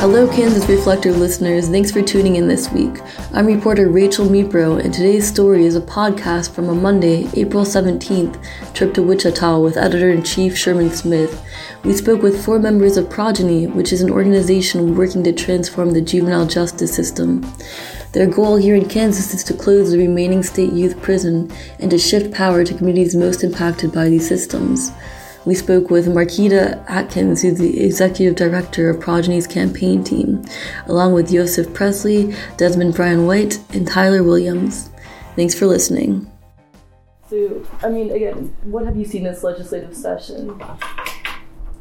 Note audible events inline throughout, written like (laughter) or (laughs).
Hello, Kansas Reflector listeners. Thanks for tuning in this week. I'm reporter Rachel Mipro, and today's story is a podcast from a Monday, April 17th, trip to Wichita with editor in chief Sherman Smith. We spoke with four members of Progeny, which is an organization working to transform the juvenile justice system. Their goal here in Kansas is to close the remaining state youth prison and to shift power to communities most impacted by these systems. We spoke with Marquita Atkins, who's the executive director of Progeny's campaign team, along with Joseph Presley, Desmond Bryan White, and Tyler Williams. Thanks for listening. So, I mean, again, what have you seen this legislative session?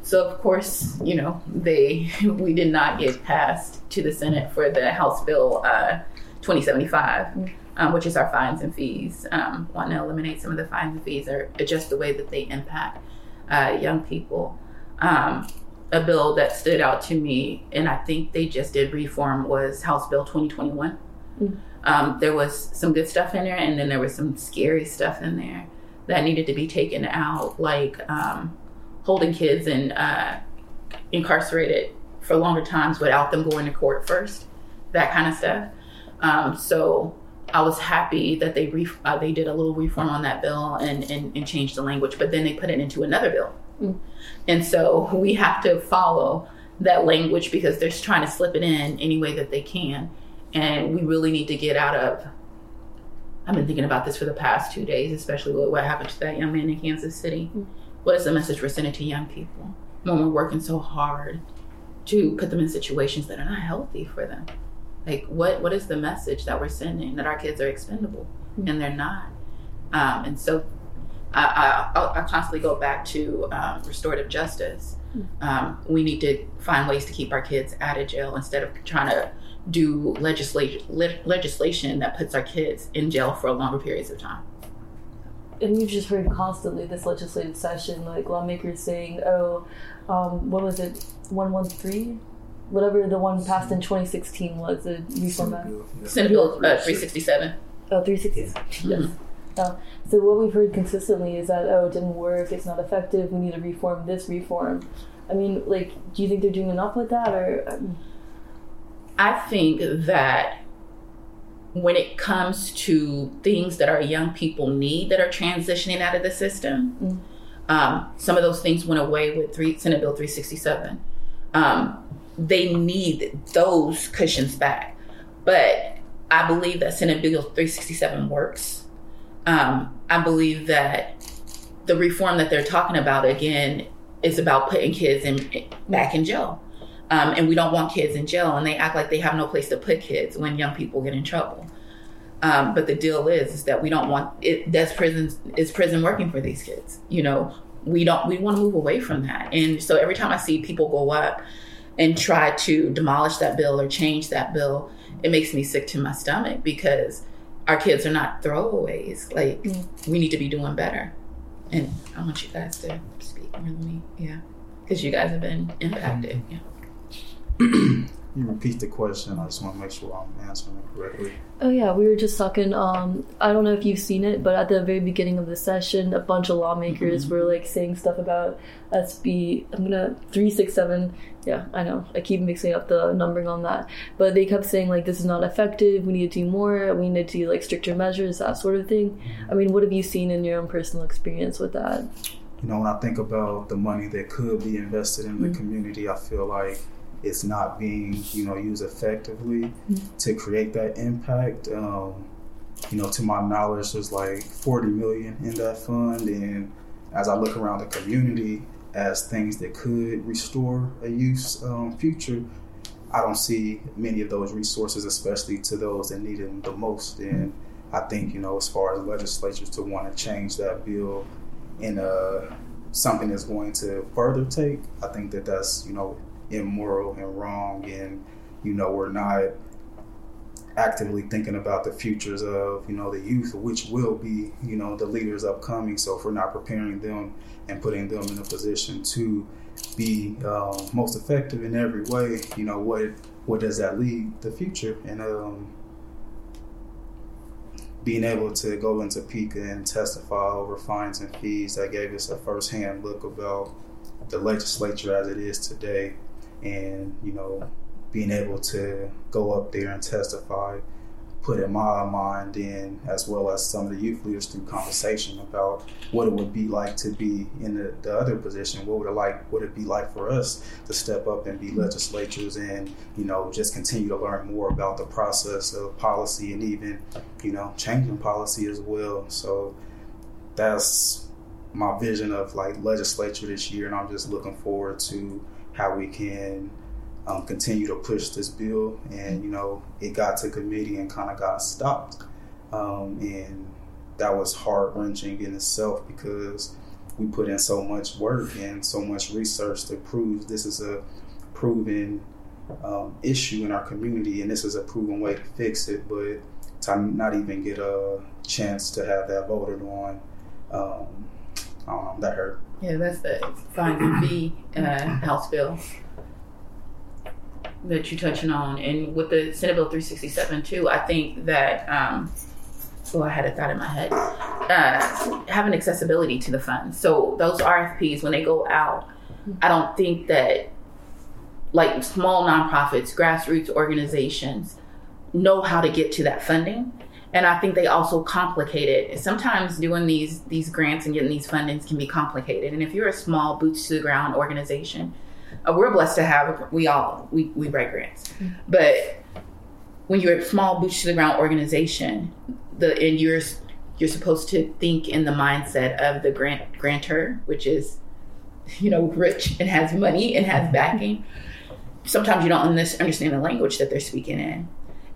So of course, you know, they (laughs) we did not get passed to the Senate for the House Bill uh, 2075, mm-hmm. um, which is our fines and fees. Um, want to eliminate some of the fines and fees or adjust the way that they impact uh, young people. Um, a bill that stood out to me, and I think they just did reform, was House Bill 2021. Mm. Um, there was some good stuff in there, and then there was some scary stuff in there that needed to be taken out, like um, holding kids and uh, incarcerated for longer times without them going to court first, that kind of stuff. Um, so I was happy that they re- uh, they did a little reform on that bill and, and, and changed the language, but then they put it into another bill. Mm. And so we have to follow that language because they're trying to slip it in any way that they can. And we really need to get out of. I've been thinking about this for the past two days, especially what, what happened to that young man in Kansas City. Mm. What is the message we're sending to young people when we're working so hard to put them in situations that are not healthy for them? Like, what what is the message that we're sending that our kids are expendable mm-hmm. and they're not? Um, and so, I, I, I, constantly go back to um, restorative justice. Mm-hmm. Um, we need to find ways to keep our kids out of jail instead of trying to do legislation le- legislation that puts our kids in jail for longer periods of time. And you've just heard constantly this legislative session, like lawmakers saying, "Oh, um, what was it, one one three whatever the one passed in 2016 was, the reform act. Senate Bill uh, 367. Oh, 367. Mm-hmm. Yes. Uh, so what we've heard consistently is that oh, it didn't work. It's not effective. We need to reform this reform. I mean, like, do you think they're doing enough with that, or? Um... I think that when it comes to things that our young people need that are transitioning out of the system, mm um, some of those things went away with three, Senate Bill 367. Um, they need those cushions back. But I believe that Senate Bill 367 works. Um, I believe that the reform that they're talking about again is about putting kids in back in jail. Um, and we don't want kids in jail, and they act like they have no place to put kids when young people get in trouble. Um, but the deal is, is that we don't want it. That's prison is prison working for these kids. You know, we don't. We want to move away from that. And so every time I see people go up and try to demolish that bill or change that bill, it makes me sick to my stomach because our kids are not throwaways. Like mm. we need to be doing better. And I want you guys to speak more than me. Yeah. Because you guys have been impacted. Yeah. (clears throat) you repeat the question. I just want to make sure I'm answering it correctly. Oh yeah, we were just talking. Um, I don't know if you've seen it, but at the very beginning of the session, a bunch of lawmakers mm-hmm. were like saying stuff about SB. I'm gonna three six seven. Yeah, I know. I keep mixing up the numbering on that, but they kept saying like this is not effective. We need to do more. We need to do like stricter measures, that sort of thing. Mm-hmm. I mean, what have you seen in your own personal experience with that? You know, when I think about the money that could be invested in mm-hmm. the community, I feel like it's not being you know used effectively mm-hmm. to create that impact. Um, you know, to my knowledge, there's like 40 million in that fund, and as I look around the community as things that could restore a youth's um, future, I don't see many of those resources, especially to those that need them the most. And I think you know, as far as legislatures to want to change that bill in a something that's going to further take, I think that that's you know immoral and wrong, and you know we're not actively thinking about the futures of you know the youth, which will be you know the leaders upcoming. So if we're not preparing them and putting them in a position to be um, most effective in every way, you know what what does that lead the future and um, being able to go into Topeka and testify over fines and fees that gave us a firsthand look about the legislature as it is today and you know being able to go up there and testify put in my mind in as well as some of the youth leaders through conversation about what it would be like to be in the, the other position. What would it like would it be like for us to step up and be legislatures and you know just continue to learn more about the process of policy and even you know changing policy as well. So that's my vision of like legislature this year and i'm just looking forward to how we can um, continue to push this bill. And, you know, it got to committee and kind of got stopped. Um, and that was heart wrenching in itself because we put in so much work and so much research to prove this is a proven um, issue in our community and this is a proven way to fix it. But to not even get a chance to have that voted on, um, um, that hurt. Yeah, that's the Fine B uh, House bill that you're touching on, and with the Senate Bill 367 too, I think that. Um, oh, I had a thought in my head. Uh, having accessibility to the funds. So those RFPs, when they go out, I don't think that like small nonprofits, grassroots organizations know how to get to that funding. And I think they also complicate it. Sometimes doing these these grants and getting these fundings can be complicated. And if you're a small boots to the ground organization, uh, we're blessed to have we all we, we write grants mm-hmm. but when you're a small boots to the ground organization the and you're you're supposed to think in the mindset of the grant grantor which is you know rich and has money and has backing sometimes you don't understand the language that they're speaking in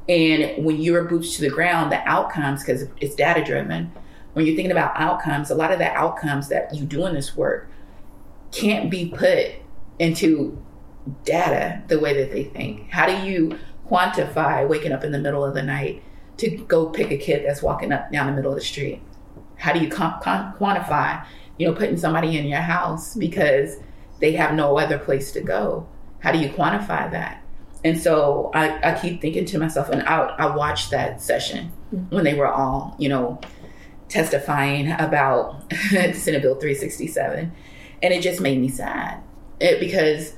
and when you're boots to the ground the outcomes because it's data driven when you're thinking about outcomes a lot of the outcomes that you do in this work can't be put into data the way that they think? How do you quantify waking up in the middle of the night to go pick a kid that's walking up down the middle of the street? How do you con- con- quantify, you know, putting somebody in your house because they have no other place to go? How do you quantify that? And so I, I keep thinking to myself, and I, I watched that session mm-hmm. when they were all, you know, testifying about (laughs) Senate Bill 367. And it just made me sad it, because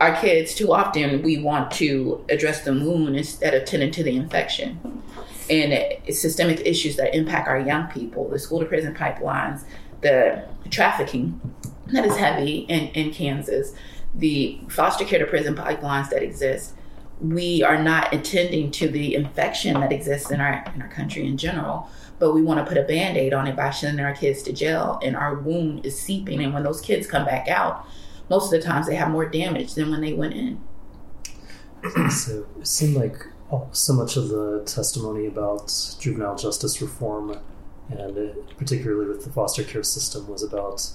our kids too often we want to address the wound instead of tending to the infection and it's systemic issues that impact our young people the school to prison pipelines the trafficking that is heavy in, in kansas the foster care to prison pipelines that exist we are not attending to the infection that exists in our in our country in general but we want to put a band-aid on it by sending our kids to jail and our wound is seeping and when those kids come back out most of the times they have more damage than when they went in. (clears throat) So it seemed like oh, so much of the testimony about juvenile justice reform, and uh, particularly with the foster care system, was about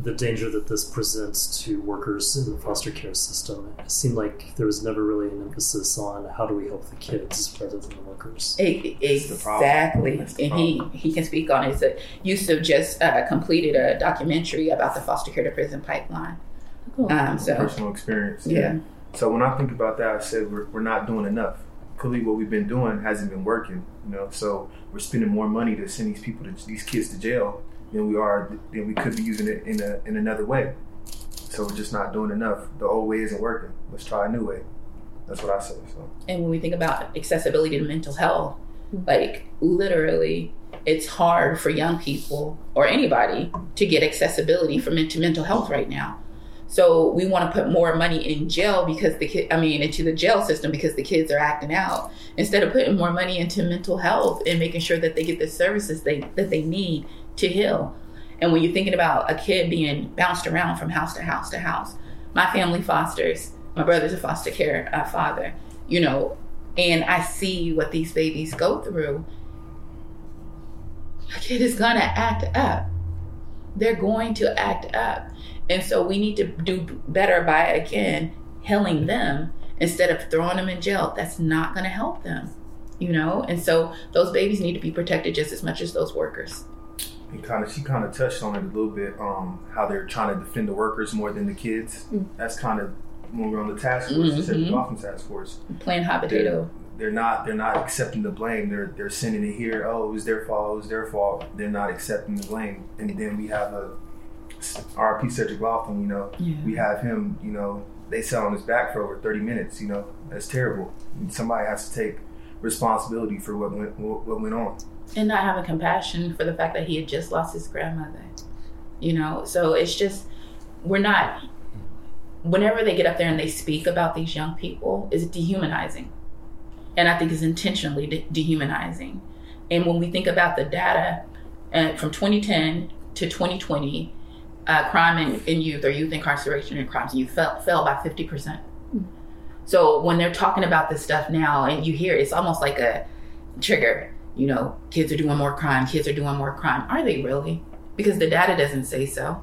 the danger that this presents to workers in the foster care system. It seemed like there was never really an emphasis on how do we help the kids rather than the workers. exactly, and he he can speak on it. So Yusuf just uh, completed a documentary about the foster care to prison pipeline. Cool. Um, so personal experience. Yeah. yeah. So when I think about that, I said we're, we're not doing enough. Clearly, what we've been doing hasn't been working. You know, so we're spending more money to send these people to these kids to jail than we are than we could be using it in a in another way. So we're just not doing enough. The old way isn't working. Let's try a new way. That's what I say. So. And when we think about accessibility to mental health, like literally, it's hard for young people or anybody to get accessibility for to mental health right now. So we want to put more money in jail because the kid, I mean, into the jail system because the kids are acting out instead of putting more money into mental health and making sure that they get the services they that they need to heal. And when you're thinking about a kid being bounced around from house to house to house, my family fosters. My brother's a foster care uh, father, you know, and I see what these babies go through. A kid is gonna act up. They're going to act up. And so we need to do better by, again, healing them instead of throwing them in jail. That's not to help them, you know? And so those babies need to be protected just as much as those workers and kind of she kind of touched on it a little bit um, how they're trying to defend the workers more than the kids mm-hmm. that's kind of when we're on the task force mm-hmm. the Gotham task force playing hot potato they're, they're, not they're not accepting the blame they're they're sending it here oh it was their fault it was their fault they're not accepting the blame and then we have a RP Cedric Lofton you know yeah. we have him you know they sat on his back for over 30 minutes. You know, that's terrible. Somebody has to take responsibility for what went what went on. And not having compassion for the fact that he had just lost his grandmother. You know, so it's just we're not. Whenever they get up there and they speak about these young people, is dehumanizing, and I think is intentionally de- dehumanizing. And when we think about the data uh, from 2010 to 2020, uh, crime in, in youth or youth incarceration and crimes in youth fell, fell by 50 percent. So when they're talking about this stuff now, and you hear it, it's almost like a trigger. You know, kids are doing more crime. Kids are doing more crime. Are they really? Because the data doesn't say so.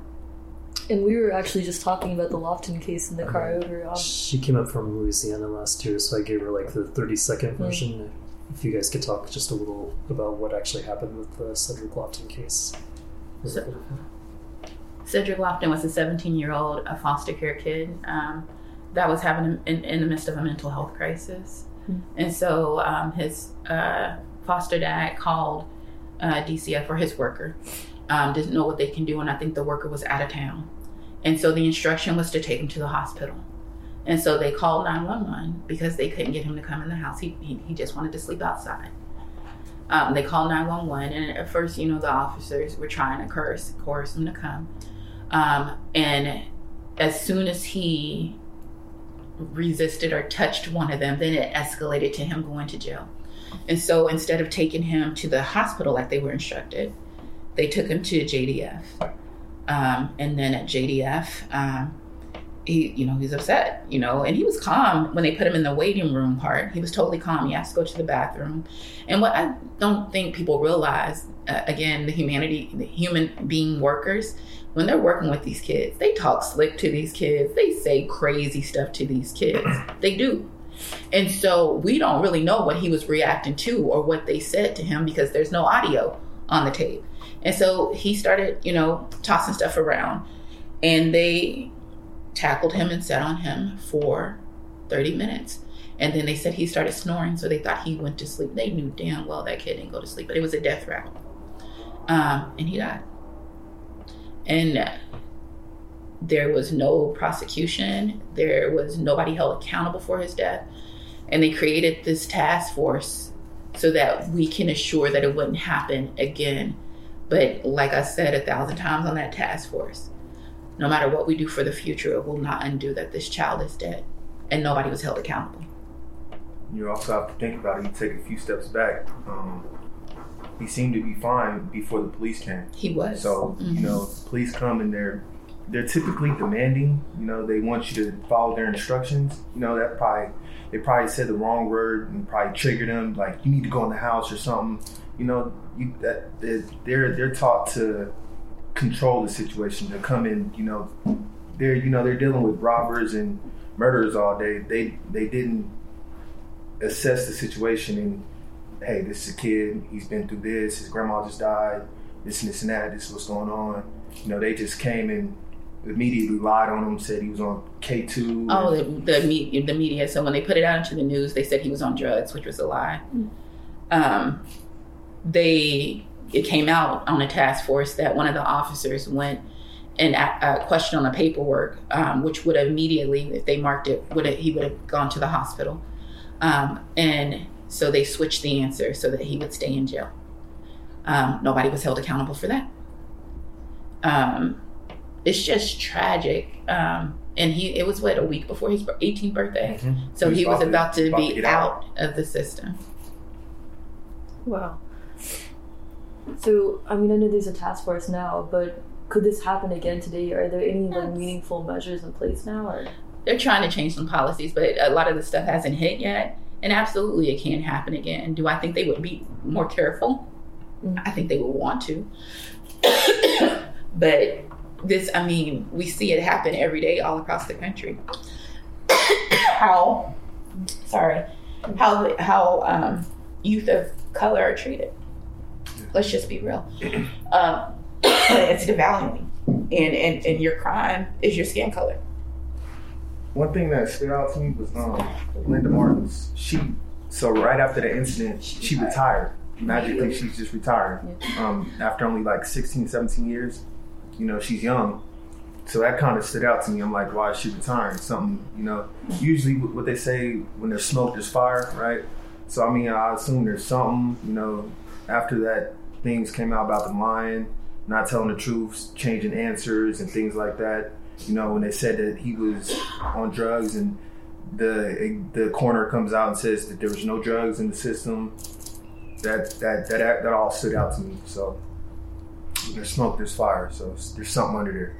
And we were actually just talking about the Lofton case in the car over. Um, She came up from Louisiana last year, so I gave her like the 30 second version. If you guys could talk just a little about what actually happened with the Cedric Lofton case. So- Cedric Lofton was a 17 year old a foster care kid um, that was having in, in the midst of a mental health crisis. Hmm. And so um, his uh, foster dad called uh, DCF or his worker, um, didn't know what they can do, and I think the worker was out of town. And so the instruction was to take him to the hospital. And so they called 911 because they couldn't get him to come in the house. He, he, he just wanted to sleep outside. Um, they called 911, and at first, you know, the officers were trying to curse, coerce him to come. Um, and as soon as he resisted or touched one of them, then it escalated to him going to jail. And so instead of taking him to the hospital like they were instructed, they took him to JDF. Um, and then at JDF, um, he, you know, he's upset, you know, and he was calm when they put him in the waiting room part. He was totally calm. He asked to go to the bathroom. And what I don't think people realize, uh, again, the humanity, the human being workers, when they're working with these kids, they talk slick to these kids. They say crazy stuff to these kids. They do. And so we don't really know what he was reacting to or what they said to him because there's no audio on the tape. And so he started, you know, tossing stuff around. And they tackled him and sat on him for 30 minutes. And then they said he started snoring, so they thought he went to sleep. They knew damn well that kid didn't go to sleep, but it was a death rattle. Um, and he died. And there was no prosecution, there was nobody held accountable for his death. And they created this task force so that we can assure that it wouldn't happen again. But like I said a thousand times on that task force, no matter what we do for the future, it will not undo that this child is dead and nobody was held accountable. You also have to think about it. You take a few steps back. Um, he seemed to be fine before the police came. He was. So Mhm. you know, police come and they're they're typically demanding. You know, they want you to follow their instructions. You know, that probably they probably said the wrong word and probably triggered them. Like you need to go in the house or something. You know, you that they're they're, taught to control the situation to come in. You know, they're you know they're dealing with robbers and murderers all day. They they didn't assess the situation and hey, this is a kid. He's been through this. His grandma just died. This and this and that. This is what's going on. You know, they just came and immediately lied on him. Said he was on K two. Oh, the the, the media. So when they put it out into the news, they said he was on drugs, which was a lie. Um, they it came out on a task force that one of the officers went and uh, questioned on the paperwork, um, which would have immediately, if they marked it, would have, he would have gone to the hospital. Um, and so they switched the answer so that he would stay in jail. Um, nobody was held accountable for that. Um, it's just tragic. Um, and he, it was what a week before his 18th birthday. Mhm. So he was about to about be get out of the system. Wow. So, I mean, I know there's a task force now, but could this happen again today? Are there any like meaningful measures in place now? Or They're trying to change some policies, but a lot of the stuff hasn't hit yet. And absolutely, it can happen again. Do I think they would be more careful? Mm. I think they would want to. (coughs) but this, I mean, we see it happen every day all across the country. (coughs) how, sorry, how how um, youth of color are treated. Let's just be real. Um, (coughs) it's devaluing, and, and and your crime is your skin color. One thing that stood out to me was um, Linda Martin's. She so right after the incident, she retired. Magically, she's just retired. Um, after only like 16, 17 years. You know, she's young. So that kind of stood out to me. I'm like, why is she retiring? Something, you know. Usually, what they say when there's smoke, there's fire, right? So I mean, I assume there's something, you know. After that, things came out about the lying, not telling the truth, changing answers, and things like that. You know, when they said that he was on drugs, and the the coroner comes out and says that there was no drugs in the system, that that that that all stood out to me. So there's smoke, there's fire, so there's something under there.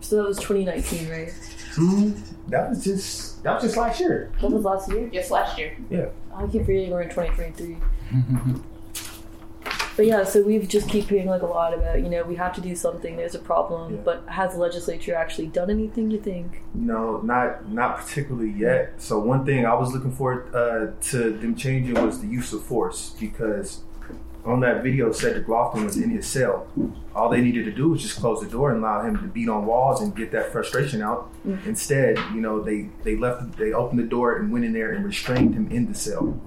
So that was 2019, right? Hmm, that was just that was just last year. That was last year. Just last year. Yeah. I keep reading we're in 2023. But yeah, so we've just keep hearing like a lot about you know we have to do something. There's a problem, Yeah. but has the legislature actually done anything? You think? No, not not particularly yet. So one thing I was looking for uh, to them changing was the use of force because on that video, Cedric Lofton was in his cell. All they needed to do was just close the door and allow him to beat on walls and get that frustration out. Instead, you know, they they left, they opened the door and went in there and restrained him in the cell.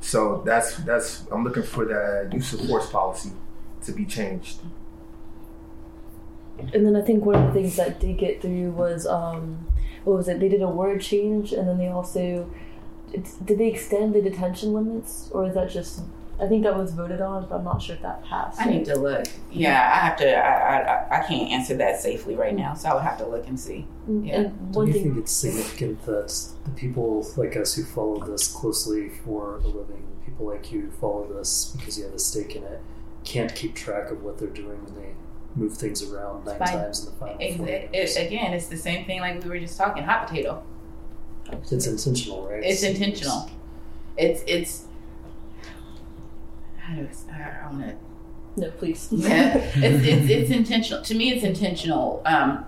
So that's that's I'm looking for that use of force policy to be changed. And then I think one of the things that did get through was um, what was it? They did a word change, and then they also did they extend the detention limits, or is that just? I think that was voted on, but I'm not sure if that passed. I need to look. Yeah, I have to. I, I I can't answer that safely right now, so I would have to look and see. Mm, yeah. And Do you thing, think it's significant that the people like us who follow this closely for a living, people like you who follow this because you have a stake in it, can't keep track of what they're doing when they move things around nine Fine. times in the final It, four it, it- again, it's the same thing like we were just talking. Hot potato. It's intentional, right? It's intentional. It's it's. How do I, I, I want to no, please. yeah, (laughs) it's, it's, it's intentional. To me, it's intentional um,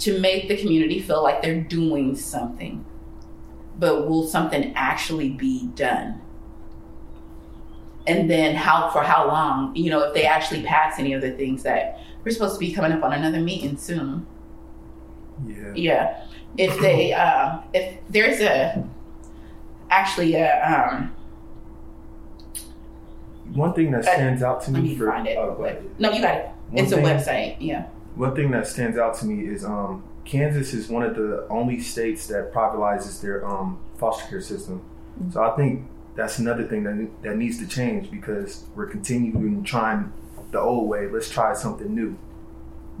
to make the community feel like they're doing something. But will something actually be done? And then how for how long? You know, if they actually pass any of the things that we're supposed to be coming up on another meeting soon. Yeah. Yeah, if they (clears throat) um, if there's a actually a um, One thing that stands out to me for oh, ahead. No, you got it. One it's a website. Yeah. One thing that stands out to me is um, Kansas is one of the only states that privatizes their um, foster care system. So I think that's another thing that that needs to change because we're continuing trying the old way. Let's try something new.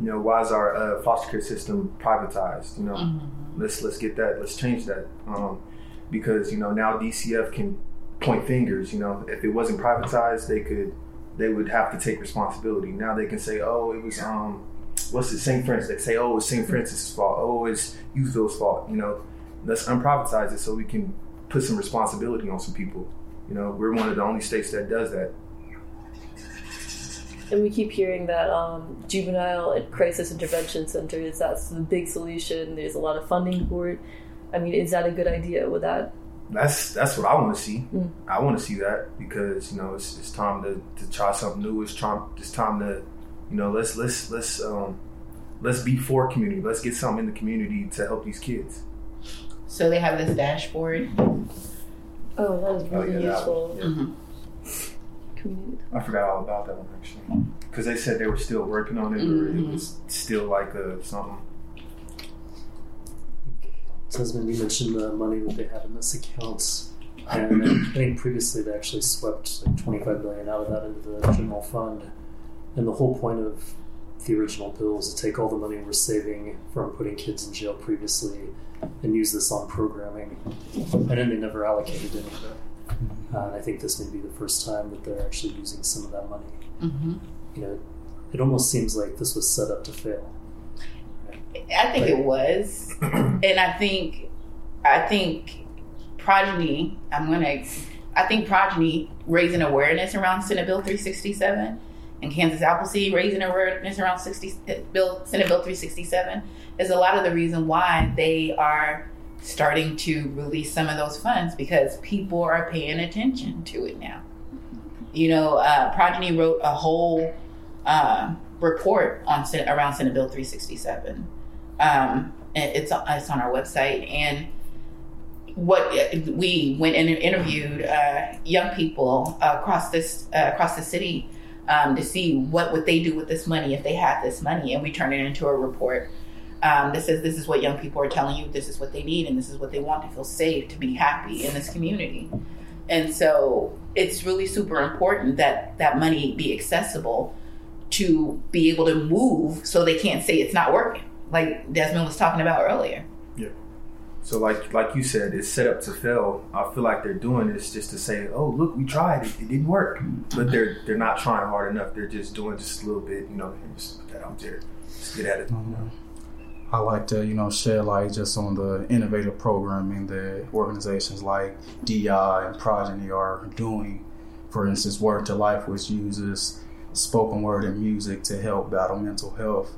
You know, why is our uh, foster care system privatized? You know, Mm-hmm. let's let's get that. Let's change that um, because you know now DCF can point fingers. You know, if it wasn't privatized, they could they would have to take responsibility. Now they can say, oh, it was um, what's it, St. Francis? They say, oh, it's St. Francis' fault. Oh, it's Youthville's fault. You know, let's unprivatize it so we can put some responsibility on some people. You know, we're one of the only states that does that. And we keep hearing that um, juvenile crisis intervention centers, that's the big solution. There's a lot of funding for it. I mean, is that a good idea? Would that? That's that's what I want to see. Mm. I want to see that because you know it's, it's time to, to try something new. It's time it's time to you know let's let's let's um let's be for community. Let's get something in the community to help these kids. So they have this dashboard. Oh, that is Oh, really yeah, useful. one. Yeah. Mhm. Community. I forgot all about that one actually because they said they were still working on it, or it Mhm. was still like a something. Desmond, you mentioned the money that they have in this account, and I think previously they actually swept like 25 billion out of that into the general fund. And the whole point of the original bill was to take all the money we're saving from putting kids in jail previously and use this on programming. And then they never allocated any of it. Uh, and I think this may be the first time that they're actually using some of that money. hmm You know, it almost seems like this was set up to fail. I think it was, (clears throat) and I think, I think progeny. I'm gonna. I think progeny raising awareness around Senate Bill 367 and Kansas Appleseed raising awareness around 60 Bill Senate Bill 367 is a lot of the reason why they are starting to release some of those funds because people are paying attention to it now. You know, uh, Progeny wrote a whole uh, report on around Senate Bill 367. Um, it's it's on our website and what we went and interviewed uh, young people across this uh, across the city um, to see what would they do with this money if they had this money, and we turned it into a report. um, that says this is what young people are telling you, this is what they need, and this is what they want to feel safe, to be happy in this community. And so it's really super important that that money be accessible to be able to move so they can't say it's not working, like Desmond was talking about earlier. Yeah. So like like you said, it's set up to fail. I feel like they're doing this just to say, "Oh, look, we tried it; it didn't work." But mm-hmm. they're they're not trying hard enough. They're just doing just a little bit, you know. and Just put that out there, just get at it. Mm-hmm. I like to, you know, shed light just on the innovative programming that organizations like DI and Progeny are doing. For instance, Word to Life, which uses spoken word and music to help battle mental health.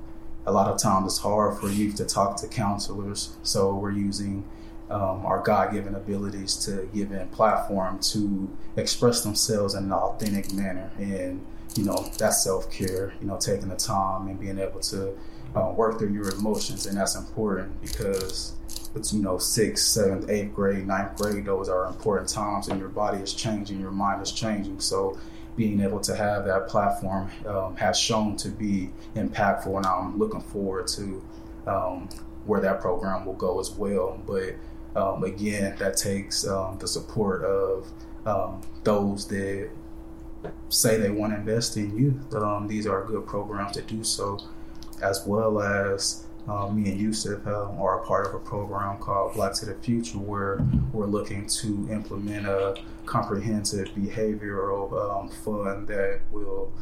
A lot of times it's hard for youth to talk to counselors, so we're using um, our God-given abilities to give them platform to express themselves in an authentic manner, and you know that's self-care. You know, taking the time and being able to uh, work through your emotions, and that's important because it's you know sixth, seventh, eighth grade, ninth grade. Those are important times, and your body is changing, your mind is changing. So, being able to have that platform um, has shown to be impactful, and I'm looking forward to um, where that program will go as well. But um, again, that takes um, the support of um, those that say they want to invest in youth. Um, these are good programs to do so as well as uh, me and Yusuf uh, are a part of a program called Black to the Future, where we're looking to implement a comprehensive behavioral um, fund that will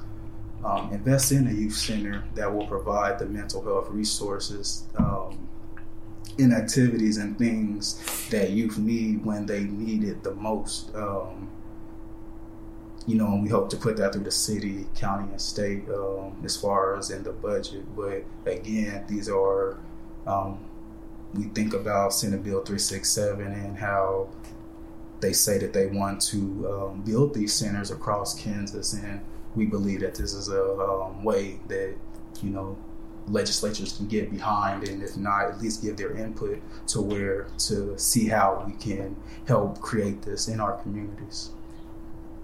um, invest in a youth center that will provide the mental health resources um, in activities and things that youth need when they need it the most. You know, and we hope to put that through the city, county, and state um, as far as in the budget. But again, these are, um, we think about Senate Bill 367 and how they say that they want to um, build these centers across Kansas. And we believe that this is a um, way that, you know, legislatures can get behind and if not at least give their input to where to see how we can help create this in our communities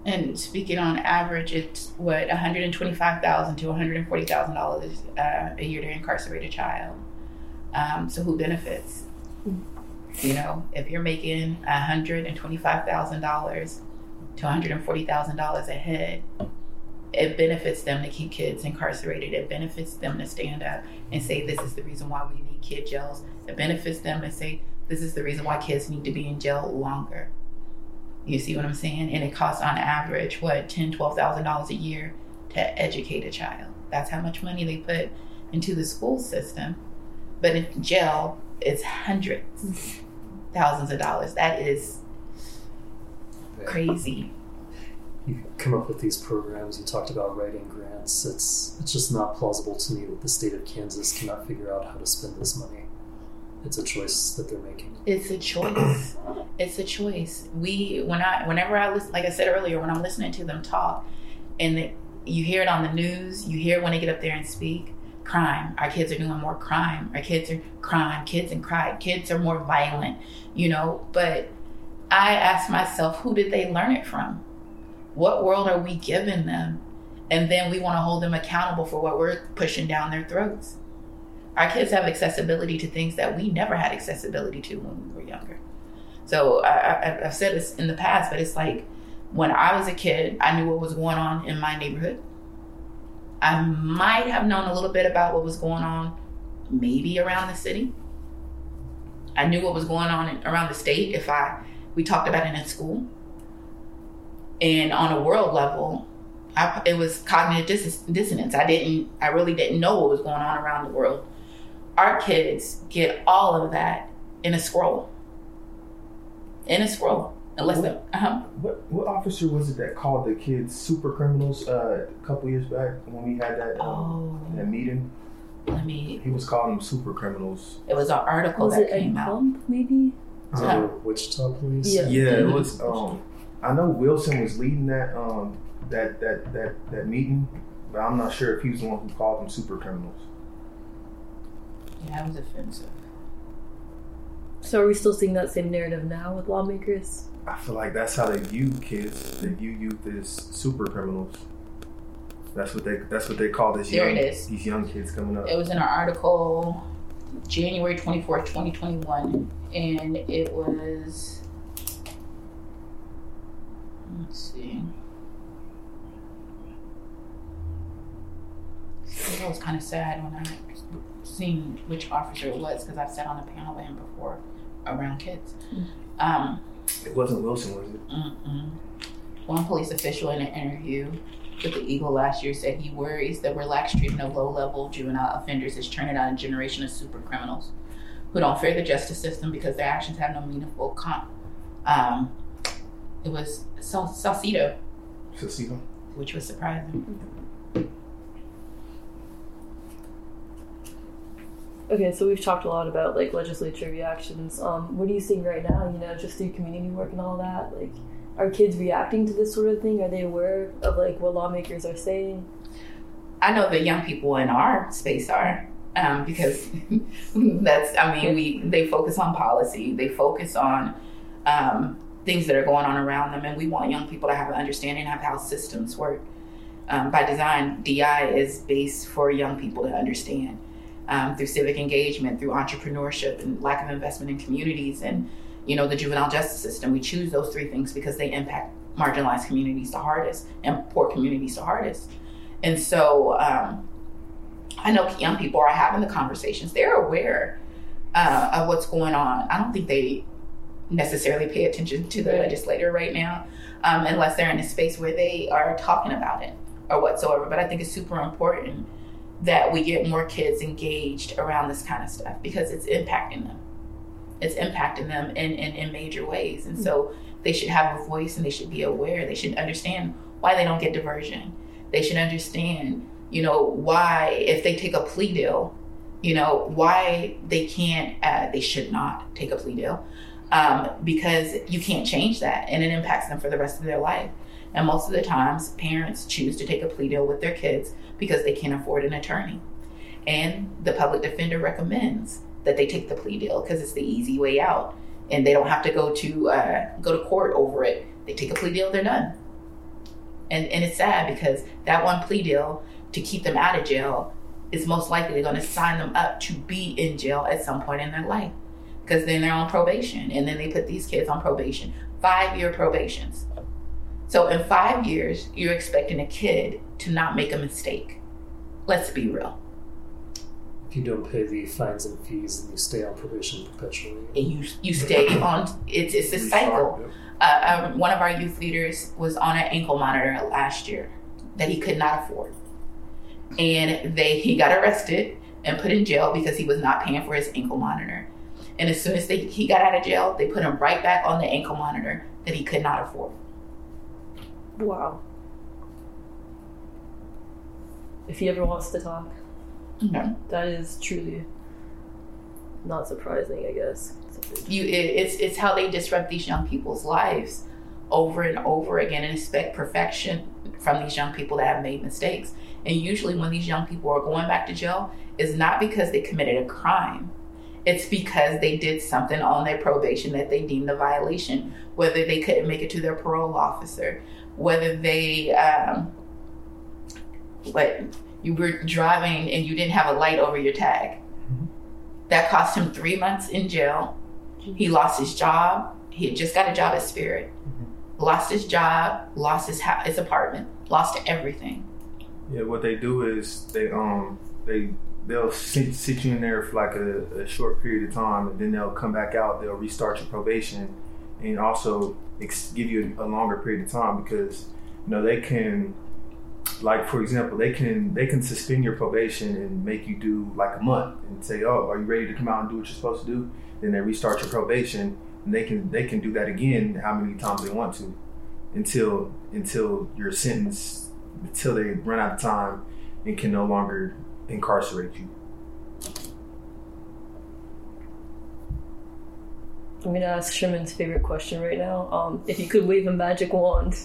And speaking on average, it's what one hundred and twenty-five thousand to one hundred and forty thousand dollars uh, a year to incarcerate a child. Um, so who benefits? You know, if you're making one hundred and twenty-five thousand dollars to one hundred and forty thousand dollars a head, it benefits them to keep kids incarcerated. It benefits them to stand up and say this is the reason why we need kid jails. It benefits them to say this is the reason why kids need to be in jail longer. You see what I'm saying? And it costs on average what ten, twelve thousand dollars a year to educate a child. That's how much money they put into the school system. But in jail, it's hundreds, (laughs) thousands of dollars. That is crazy. You come up with these programs. You talked about writing grants. It's it's just not plausible to me that the state of Kansas cannot figure out how to spend this money. It's a choice that they're making. It's a choice. (clears throat) it's a choice. We when I whenever I listen, like I said earlier, when I'm listening to them talk, and the, you hear it on the news, you hear it when they get up there and speak. Crime. Our kids are doing more crime. Our kids are crime. Kids and crime. Kids are more violent. You know. But I ask myself, who did they learn it from? What world are we giving them? And then we want to hold them accountable for what we're pushing down their throats our kids have accessibility to things that we never had accessibility to when we were younger. So I, I've said this in the past, but it's like when I was a kid, I knew what was going on in my neighborhood. I might have known a little bit about what was going on, maybe around the city. I knew what was going on in, around the state if I we talked about it in school. And on a world level, I, it was cognitive dis- dissonance. I didn't, I really didn't know what was going on around the world our kids get all of that in a scroll. In a scroll. Unless what, the, uh-huh. what what officer was it that called the kids super criminals uh, a couple years back when we had that um, Oh. that meeting? Let me. He was calling them super criminals. It was an article Was that it a came out. pump, maybe? Is it the Wichita police? Yeah. Yeah, it was. Um, I know Wilson was leading that um, that that that that meeting, but I'm not sure if he was the one who called them super criminals. Yeah, it was offensive. So are we still seeing that same narrative now with lawmakers? I feel like that's how they view kids. They view youth as super criminals. That's what they. That's what they call this There young. it is. These young kids coming up. It was in an article. January 24th, 2021. And it was, let's see. It was kind of sad when I seen which officer it was because I've sat on a panel with him before around kids. Um, It wasn't Wilson, was it? Mm-mm. One police official in an interview with the Eagle last year said he worries that relaxed treatment of low level juvenile offenders is turning out a generation of super criminals who don't fear the justice system because their actions have no meaningful con. Um, it was Sal- Salcido, Cecile? which was surprising. Okay, so we've talked a lot about like legislature reactions. Um, what are you seeing right now? You know, just through community work and all that. Like, are kids reacting to this sort of thing? Are they aware of like what lawmakers are saying? I know that young people in our space are. Um, because (laughs) that's, I mean, we they focus on policy, they focus on um, things that are going on around them, and we want young people to have an understanding of how systems work. Um, by design, DI is based for young people to understand um, through civic engagement, through entrepreneurship, and lack of investment in communities, and you know the juvenile justice system. We choose those three things because they impact marginalized communities the hardest and poor communities the hardest. And so um, I know young people are having the conversations. They're aware uh, of what's going on. I don't think they necessarily pay attention to the Right. legislator right now, um, unless they're in a space where they are talking about it or whatsoever. But I think it's super important that we get more kids engaged around this kind of stuff because it's impacting them. It's impacting them in, in, in major ways. And so they should have a voice and they should be aware. They should understand why they don't get diversion. They should understand, you know, why if they take a plea deal, you know, why they can't, uh, they should not take a plea deal um, because you can't change that and it impacts them for the rest of their life. And most of the times, parents choose to take a plea deal with their kids because they can't afford an attorney. And the public defender recommends that they take the plea deal because it's the easy way out, and they don't have to go to uh, go to court over it. They take a plea deal, they're done. And and it's sad because that one plea deal to keep them out of jail is most likely going to sign them up to be in jail at some point in their life because then they're on probation, and then they put these kids on probation, five year probations. So in five years, you're expecting a kid to not make a mistake. Let's be real. If you don't pay the fines and fees, and you stay on probation perpetually. And you you stay on. It's it's a cycle. Uh, um, one of our youth leaders was on an ankle monitor last year that he could not afford, and they he got arrested and put in jail because he was not paying for his ankle monitor. And as soon as they, he got out of jail, they put him right back on the ankle monitor that he could not afford. Wow. If he ever wants to talk, Okay. that is truly not surprising, I guess. you it, it's it's how they disrupt these young people's lives over and over again and expect perfection from these young people that have made mistakes and usually when these young people are going back to jail is not because they committed a crime it's because they did something on their probation that they deemed a violation whether they couldn't make it to their parole officer whether they um what you were driving and you didn't have a light over your tag that cost him three months in jail he lost his job. He had just got a job at Spirit. Lost his job, lost his house, his apartment, lost everything. Yeah, what they do is they um they they'll sit, sit you in there for like a, a short period of time, and then they'll come back out. They'll restart your probation, and also ex- give you a, longer period of time because you know they can, like for example, they can they can suspend your probation and make you do like a month and say, oh, are you ready to come out and do what you're supposed to do? Then they restart your probation, and they can they can do that again how many times they want to, until until your sentence until they run out of time and can no longer incarcerate you. I'm gonna ask Sherman's favorite question right now. Um, if you could wave a magic wand,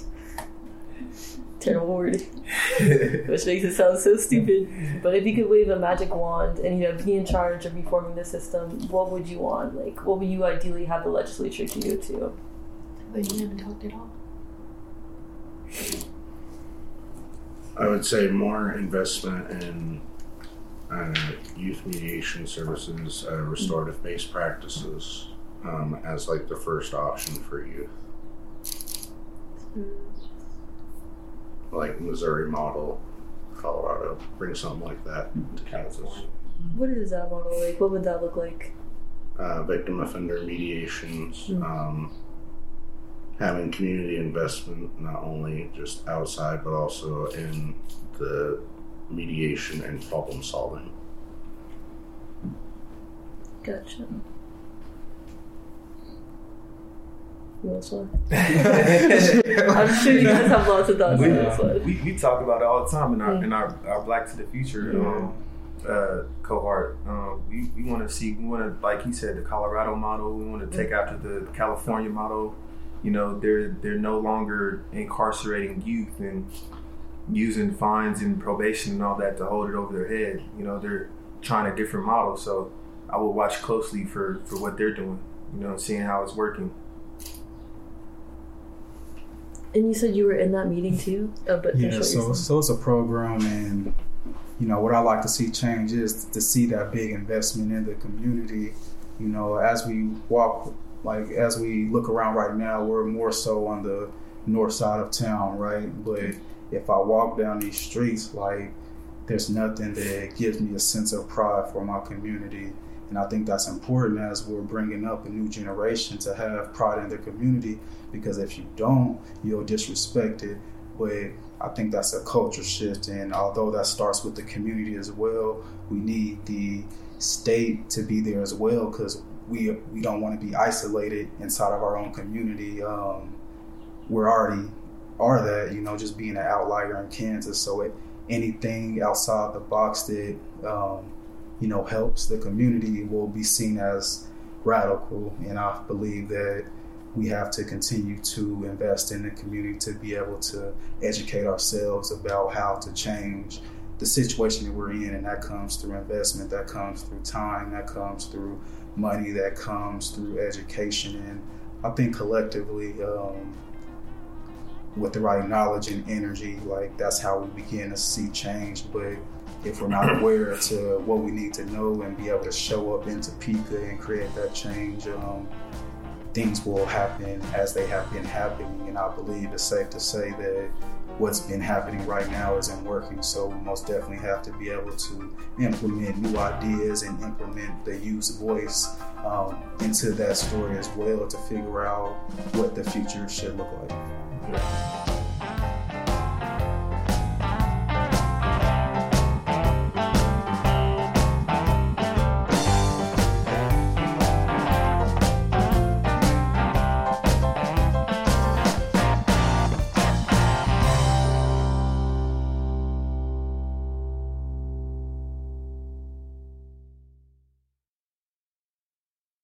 terrible word, (laughs) which makes it sound so stupid. But if you could wave a magic wand and you know be in charge of reforming the system, what would you want? Like, what would you ideally have the legislature to do to? But you haven't talked at all. I would say more investment in uh, youth mediation services, uh, restorative based practices um, as like the first option for youth. Like Missouri model, Colorado, bring something like that to Kansas. What is that model like? What would that look like? Uh, victim offender mediations, um, having community investment, not only just outside, but also in the mediation and problem solving. Gotcha. Also? (laughs) I'm sure you guys have lots of thoughts we, we, we talk about it all the time in our Mm. in our, our Black to the Future Yeah. um, uh, cohort. Um, we we want to see we want to like he said the Colorado model. We want to take after the California model. You know they're they're no longer incarcerating youth and using fines and probation and all that to hold it over their head. You know they're trying a different model. So I will watch closely for for what they're doing. You know, seeing how it's working. And you said you were in that meeting too? Oh, but Yeah, so so it's a program, and you know what I like to see change is to see that big investment in the community. You know, as we walk, like as we look around right now, we're more so on the north side of town, right? But if I walk down these streets, like there's nothing that gives me a sense of pride for my community. And I think that's important as we're bringing up a new generation to have pride in their community because if you don't, you'll disrespect it. But I think that's a culture shift. And although that starts with the community as well, we need the state to be there as well because we, we don't want to be isolated inside of our own community. Um, we're already are that, you know, just being an outlier in Kansas. So it, anything outside the box that, um, you know, helps the community will be seen as radical. And I believe that we have to continue to invest in the community to be able to educate ourselves about how to change the situation that we're in. And that comes through investment, that comes through time, that comes through money, that comes through education. And I think collectively, um, with the right knowledge and energy, like that's how we begin to see change. But if we're not aware to what we need to know and be able to show up in Topeka and create that change, um, things will happen as they have been happening. And I believe it's safe to say that what's been happening right now isn't working. So we most definitely have to be able to implement new ideas and implement the youth's voice um, into that story as well to figure out what the future should look like.